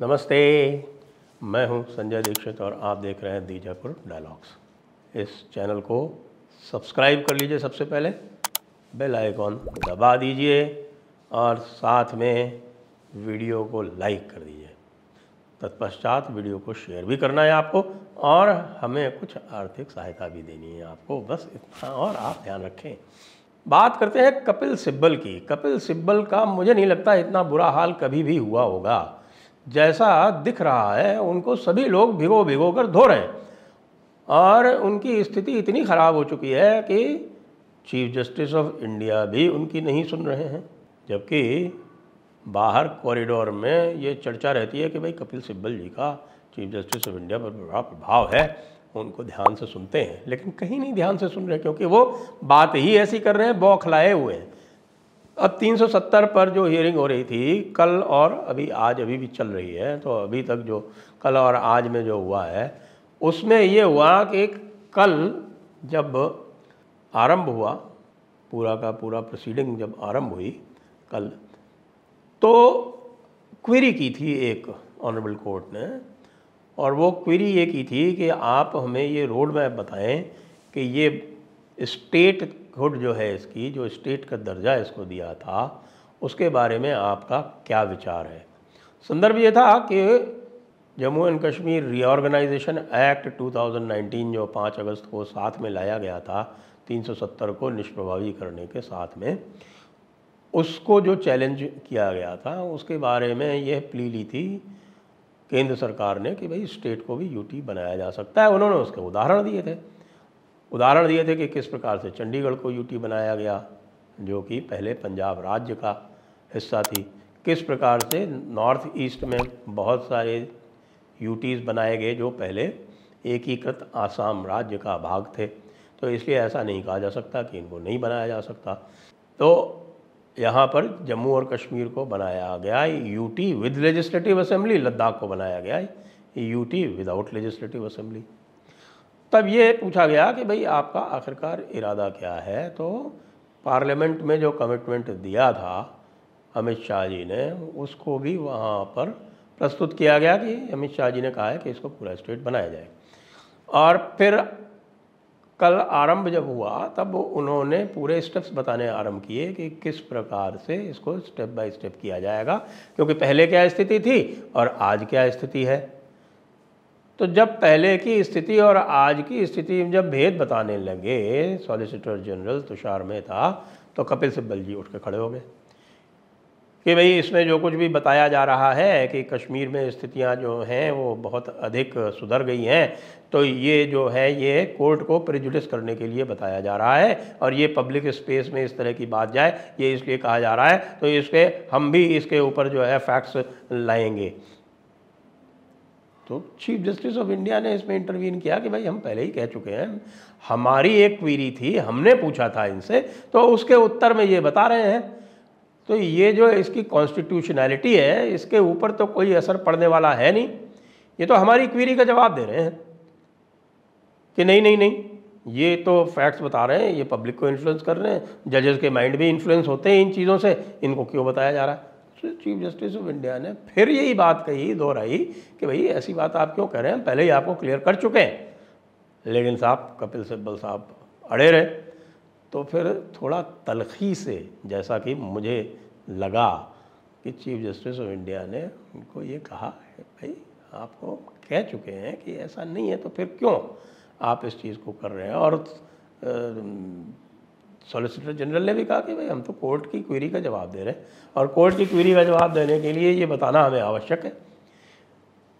नमस्ते, मैं हूँ संजय दीक्षित और आप देख रहे हैं दीजापुर डायलॉग्स। इस चैनल को सब्सक्राइब कर लीजिए सबसे पहले, बेल आइकॉन दबा दीजिए और साथ में वीडियो को लाइक कर दीजिए। तत्पश्चात वीडियो को शेयर भी करना है आपको और हमें कुछ आर्थिक सहायता भी देनी है आपको। बस इतना और आप ध्यान रखें। बात करते हैं कपिल सिब्बल की। कपिल सिब्बल का मुझे नहीं लगता इतना बुरा हाल कभी भी हुआ होगा। जैसा दिख रहा है, उनको सभी लोग भिगो भिगो कर धो रहे हैं। और उनकी स्थिति इतनी ख़राब हो चुकी है कि चीफ जस्टिस ऑफ़ इंडिया भी उनकी नहीं सुन रहे हैं। जबकि बाहर कॉरिडोर में ये चर्चा रहती है कि भाई कपिल सिब्बल जी का चीफ जस्टिस ऑफ़ इंडिया पर बड़ा प्रभाव है, उनको ध्यान से सुनते हैं। लेकिन कहीं नहीं ध्यान से सुन रहे, क्योंकि वो बात ही ऐसी कर रहे हैं, बौखलाए हुए हैं। अब 370 पर जो हियरिंग हो रही थी, कल और अभी, आज अभी भी चल रही है तो अभी तक जो कल और आज में जो हुआ है, उसमें ये हुआ कि कल जब आरंभ हुआ, पूरा का पूरा प्रोसीडिंग जब आरंभ हुई कल तो क्वेरी की थी एक ऑनरेबल कोर्ट ने, और वो क्वेरी ये की थी कि आप हमें ये रोड मैप बताएँ कि ये स्टेट हुड जो है इसकी, जो स्टेट का दर्जा इसको दिया था, उसके बारे में आपका क्या विचार है? संदर्भ ये था कि Jammu and Kashmir reorganisation act 2019 जो 5 अगस्त को साथ में लाया गया था 370 को निष्प्रभावी करने के साथ में, उसको जो चैलेंज किया गया था, उसके बारे में यह प्ली ली थी केंद्र सरकार ने कि भाई स्टेट को भी यूटी बनाया जा सकता है। उन्होंने उसके उदाहरण दिए थे। उदाहरण दिए थे कि किस प्रकार से चंडीगढ़ को यूटी बनाया गया, जो कि पहले पंजाब राज्य का हिस्सा थी। किस प्रकार से नॉर्थ ईस्ट में बहुत सारे यूटीज़ बनाए गए, जो पहले एकीकृत आसाम राज्य का भाग थे। तो इसलिए ऐसा नहीं कहा जा सकता कि इनको नहीं बनाया जा सकता। तो यहाँ पर जम्मू और कश्मीर को बनाया गया, UT with legislative assembly, Ladakh को बनाया गया, यूटी विदाउट लेजिस्लेटिव असेंबली। तब ये पूछा गया कि भाई आपका आखिरकार इरादा क्या है? तो पार्लियामेंट में जो कमिटमेंट दिया था, अमित शाह जी ने, उसको भी वहाँ पर प्रस्तुत किया गया कि अमित शाह जी ने कहा है कि इसको पूरा स्टेट बनाया जाए। और फिर कल आरंभ जब हुआ, तब उन्होंने पूरे स्टेप्स बताने आरंभ किए कि किस प्रकार से इसको स्टेप बाय स्टेप किया जाएगा, क्योंकि पहले क्या स्थिति थी और आज क्या स्थिति है? तो जब पहले की स्थिति और आज की स्थिति में जब भेद बताने लगे सॉलिसिटर जनरल तुषार मेहता तो कपिल सिब्बल जी उठ के खड़े हो गए कि भाई इसमें जो कुछ भी बताया जा रहा है कि कश्मीर में स्थितियाँ जो हैं, वो बहुत अधिक सुधर गई हैं तो ये जो है, ये कोर्ट को प्रिजुडिस करने के लिए बताया जा रहा है और ये पब्लिक स्पेस में इस तरह की बात जाए, ये इसलिए कहा जा रहा है तो इसके, हम भी इसके ऊपर जो है फैक्ट्स लाएँगे। तो चीफ जस्टिस ऑफ़ इंडिया ने इसमें इंटरवीन किया कि भाई हम पहले ही कह चुके हैं, हमारी एक क्वीरी थी, हमने पूछा था इनसे तो उसके उत्तर में ये बता रहे हैं। तो ये जो इसकी कॉन्स्टिट्यूशनैलिटी है, इसके ऊपर तो कोई असर पड़ने वाला है नहीं। ये तो हमारी क्वीरी का जवाब दे रहे हैं कि नहीं नहीं नहीं, ये तो फैक्ट्स बता रहे हैं, ये पब्लिक को इन्फ्लुएंस कर रहे हैं जजेस के माइंड भी इन्फ्लुएंस होते हैं इन चीज़ों से, इनको क्यों बताया जा रहा है? चीफ जस्टिस ऑफ़ इंडिया ने फिर यही बात कही, दोहराई कि भाई, ऐसी बात आप क्यों कह रहे हैं? पहले ही आपको क्लियर कर चुके हैं। लेकिन साहब, कपिल सिब्बल साहब अड़े रहे। तो फिर थोड़ा तलखी से, जैसा कि मुझे लगा कि चीफ जस्टिस ऑफ़ इंडिया ने उनको ये कहा, भाई, आपको कह चुके हैं कि ऐसा नहीं है तो फिर क्यों आप इस चीज़ को कर रहे हैं? और सॉलिसिटर जनरल ने भी कहा कि भाई हम तो कोर्ट की क्वेरी का जवाब दे रहे हैं और कोर्ट की क्वेरी का जवाब देने के लिए ये बताना हमें आवश्यक है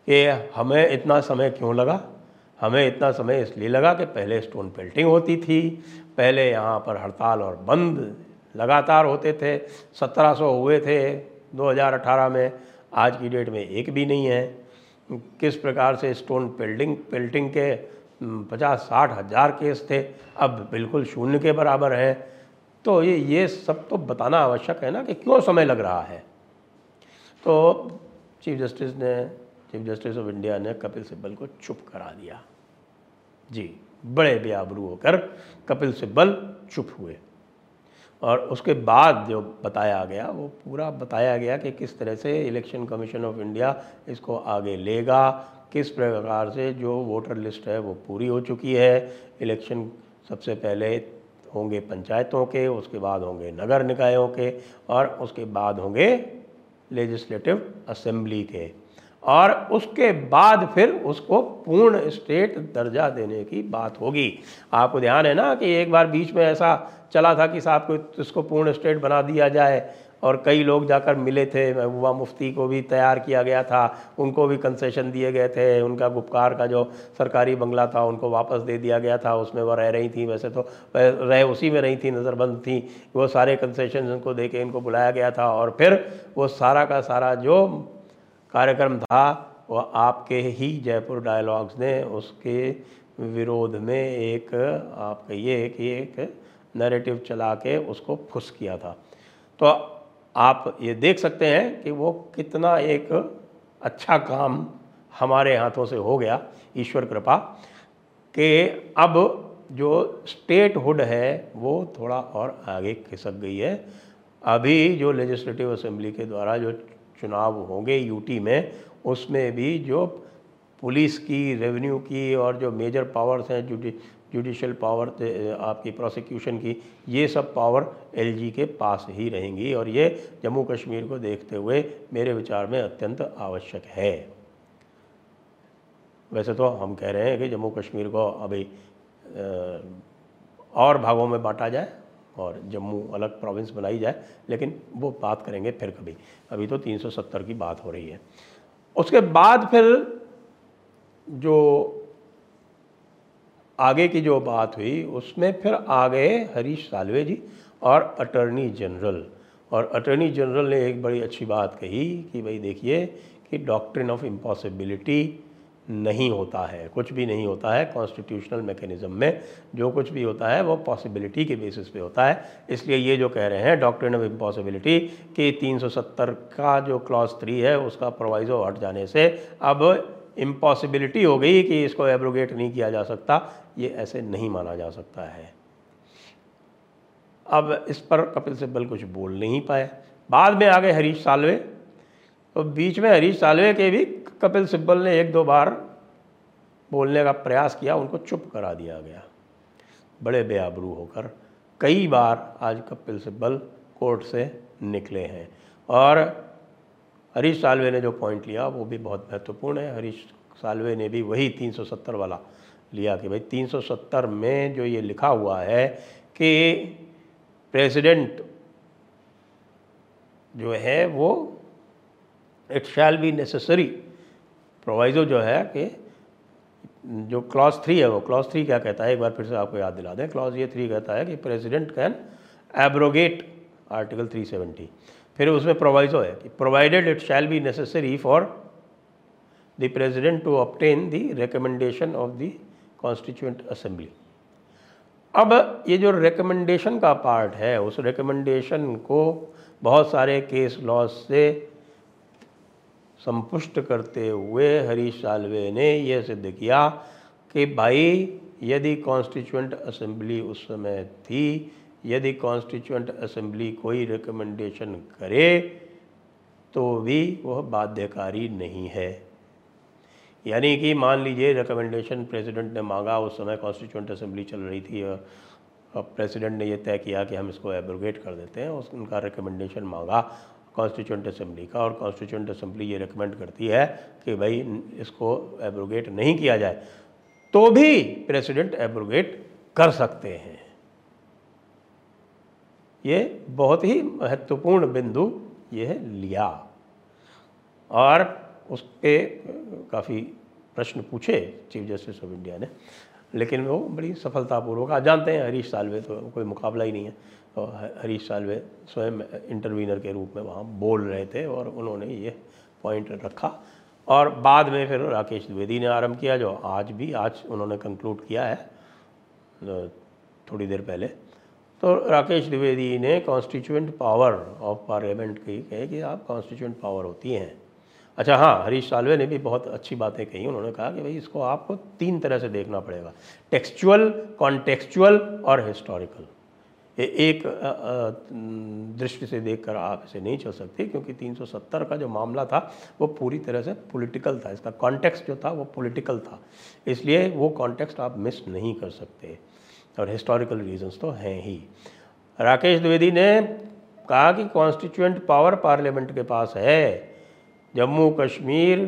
कि हमें इतना समय क्यों लगा? हमें इतना समय इसलिए लगा कि पहले स्टोन पेल्टिंग होती थी, पहले यहाँ पर हड़ताल और बंद लगातार होते थे 1700 हुए थे 2018 में, आज की डेट में एक भी नहीं है। किस प्रकार से स्टोन पेल्टिंग पेल्टिंग के पचास साठ हज़ार केस थे, अब बिल्कुल शून्य के बराबर हैं। तो ये ये सब तो बताना आवश्यक है ना कि क्यों समय लग रहा है। तो चीफ जस्टिस ने, चीफ जस्टिस ऑफ़ इंडिया ने कपिल सिब्बल को चुप करा दिया। जी, बड़े बेआबरू होकर कपिल सिब्बल चुप हुए। और उसके बाद जो बताया गया, वो पूरा बताया गया कि किस तरह से इलेक्शन कमीशन ऑफ़ इंडिया इसको आगे लेगा किस प्रकार से जो वोटर लिस्ट है वो पूरी हो चुकी है? इलेक्शन सबसे पहले होंगे पंचायतों के, उसके बाद होंगे नगर निकायों के और उसके बाद होंगे लेजिस्लेटिव असेंबली के और उसके बाद फिर उसको पूर्ण स्टेट दर्जा देने की बात होगी। आपको ध्यान है ना कि एक बार बीच में ऐसा चला था कि साहब को इसको पूर्ण स्टेट बना दिया जाए। और कई लोग जाकर मिले थे। महबूबा मुफ्ती को भी तैयार किया गया था। उनको भी कंसेशन दिए गए थे। उनका गुप्कार का जो सरकारी बंगला था, उनको वापस दे दिया गया था। उसमें वह रह रही थी। वैसे तो रह, उसी में रही थी, नज़रबंद थी। वो सारे कंसेशन उनको दे के इनको बुलाया गया था। और फिर वो सारा का सारा जो कार्यक्रम था, वो आपके ही जयपुर डायलॉग्स ने उसके विरोध में एक, आप कहिए कि एक नैरेटिव चला के उसको फुस किया था। तो आप ये देख सकते हैं कि वो कितना एक अच्छा काम हमारे हाथों से हो गया, ईश्वर कृपा, कि अब जो स्टेट हुड है, वो थोड़ा और आगे खिसक गई है। अभी जो लेजिस्लेटिव असेंबली के द्वारा जो चुनाव होंगे यूटी में, उसमें भी जो पुलिस की रेवेन्यू की और जो मेजर पावर्स हैं, जुडी जुडिशल पावर आपकी प्रोसिक्यूशन की, ये सब पावर एलजी के पास ही रहेंगी और ये जम्मू कश्मीर को देखते हुए मेरे विचार में अत्यंत आवश्यक है। वैसे तो हम कह रहे हैं कि जम्मू कश्मीर को अभी और भागों में बांटा जाए और जम्मू अलग प्रोविंस बनाई जाए, लेकिन वो बात करेंगे फिर कभी। अभी तो 370 की बात हो रही है। उसके बाद फिर जो आगे की जो बात हुई, उसमें फिर आ गए हरीश सालवे जी और अटर्नी जनरल। और अटर्नी जनरल ने एक बड़ी अच्छी बात कही कि भाई देखिए कि डॉक्ट्रिन ऑफ़ इम्पॉसिबिलिटी नहीं होता है, कुछ भी नहीं होता है कॉन्स्टिट्यूशनल मैकेनिज्म में। जो कुछ भी होता है, वो पॉसिबिलिटी के बेसिस पे होता है। इसलिए ये जो कह रहे हैं डॉक्ट्रिन ऑफ़ इम्पॉसिबिलिटी कि 370 का जो क्लॉज थ्री है, उसका प्रोवाइजो हट जाने से अब इम्पॉसिबिलिटी हो गई कि इसको एब्रोगेट नहीं किया जा सकता। ये ऐसे नहीं माना जा सकता है। अब इस पर कपिल सिब्बल कुछ बोल नहीं पाए। बाद में आ गए हरीश सालवे। तो बीच में हरीश सालवे के भी कपिल सिब्बल ने एक दो बार बोलने का प्रयास किया, उनको चुप करा दिया गया। बड़े बेआबरू होकर कई बार आज कपिल सिब्बल कोर्ट से निकले हैं। और हरीश सालवे ने जो पॉइंट लिया, वो भी बहुत महत्वपूर्ण है। हरीश सालवे ने भी वही 370 वाला लिया कि भाई 370 में जो ये लिखा हुआ है कि प्रेसिडेंट जो है वो it shall be necessary proviso जो है कि जो क्लॉज थ्री है वो क्लॉज थ्री क्या कहता है? एक बार फिर से आपको याद दिला दें क्लॉज ये थ्री कहता है कि प्रेसिडेंट कैन एब्रोगेट आर्टिकल 370 फिर उसमें प्रोवाइजो है कि provided it shall be necessary for the president to obtain the recommendation of the constituent assembly अब ये जो रिकमेंडेशन का पार्ट है, उस रिकमेंडेशन को बहुत सारे केस लॉज से संपुष्ट करते हुए हरीश सालवे ने यह सिद्ध किया कि भाई, यदि कॉन्स्टिट्यूंट असेंबली उस समय थी यदि कॉन्स्टिट्यूंट असेंबली कोई रिकमेंडेशन करे तो भी वह बाध्यकारी नहीं है। यानी कि मान लीजिए रिकमेंडेशन प्रेसिडेंट ने मांगा, उस समय कॉन्स्टिट्यूंट असेंबली चल रही थी, और प्रेसिडेंट ने यह तय किया कि हम इसको एब्रोगेट कर देते हैं, उस उनका रिकमेंडेशन मांगा कॉन्स्टिट्यूंट असेंबली का, और कॉन्स्टिट्यूंट असेंबली ये रिकमेंड करती है कि भाई इसको एब्रोगेट नहीं किया जाए तो भी प्रेसिडेंट एब्रोगेट कर सकते हैं। ये बहुत ही महत्वपूर्ण बिंदु ये लिया। और उसके, काफ़ी प्रश्न पूछे चीफ जस्टिस ऑफ़ इंडिया ने, लेकिन वो बड़ी सफलतापूर्वक, आप जानते हैं हरीश सालवे तो कोई मुकाबला ही नहीं है। तो हरीश सालवे स्वयं इंटरवीनर के रूप में वहाँ बोल रहे थे और उन्होंने ये पॉइंट रखा। और बाद में फिर राकेश द्विवेदी ने आरंभ किया, जो आज भी, आज उन्होंने कंक्लूड किया है थोड़ी देर पहले। तो राकेश द्विवेदी ने कॉन्स्टिट्यूंट पावर ऑफ़ पार्लियामेंट की, कहे कि आप कॉन्स्टिट्यूंट पावर होती हैं। अच्छा हाँ हरीश सालवे ने भी बहुत अच्छी बातें कही, उन्होंने कहा कि भाई इसको आपको तीन तरह से देखना पड़ेगा टेक्सचुअल कॉन्टेक्चुअल और हिस्टोरिकल ये एक दृष्टि से देखकर आप इसे नहीं चल सकते, क्योंकि 370 का जो मामला था, वो पूरी तरह से पॉलिटिकल था। इसका कॉन्टेक्स्ट जो था, वो पॉलिटिकल था। इसलिए वो कॉन्टेक्स्ट आप मिस नहीं कर सकते। और हिस्टोरिकल रीजंस तो हैं ही। राकेश द्विवेदी ने कहा कि कॉन्स्टिट्यूंट पावर पार्लियामेंट के पास है। जम्मू कश्मीर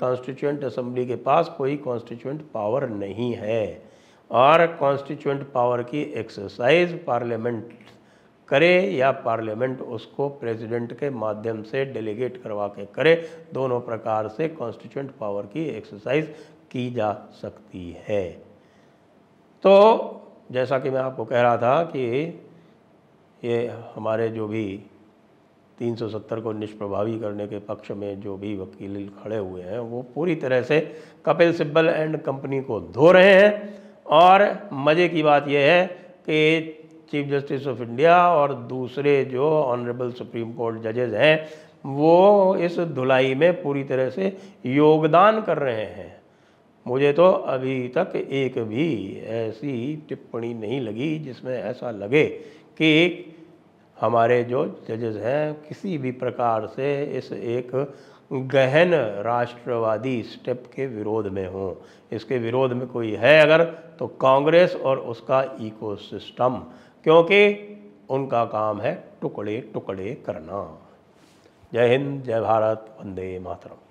कॉन्स्टिट्यूंट असम्बली के पास कोई कॉन्स्टिट्यूंट पावर नहीं है। और कॉन्स्टिट्यूंट पावर की एक्सरसाइज पार्लियामेंट करे या पार्लियामेंट उसको प्रेसिडेंट के माध्यम से डेलीगेट करवा के करे, दोनों प्रकार से कॉन्स्टिट्यूंट पावर की एक्सरसाइज की जा सकती है। तो जैसा कि मैं आपको कह रहा था कि ये हमारे जो भी 370 को निष्प्रभावी करने के पक्ष में जो भी वकील खड़े हुए हैं, वो पूरी तरह से कपिल सिब्बल एंड कंपनी को धो रहे हैं। और मज़े की बात यह है कि चीफ जस्टिस ऑफ़ इंडिया और दूसरे जो ऑनरेबल सुप्रीम कोर्ट जजेज हैं, वो इस धुलाई में पूरी तरह से योगदान कर रहे हैं। मुझे तो अभी तक एक भी ऐसी टिप्पणी नहीं लगी जिसमें ऐसा लगे कि हमारे जो जजेस हैं किसी भी प्रकार से इस एक गहन राष्ट्रवादी स्टेप के विरोध में हों। इसके विरोध में कोई है अगर तो कांग्रेस और उसका इकोसिस्टम, क्योंकि उनका काम है टुकड़े टुकड़े करना। जय हिंद, जय भारत, वंदे मातरम।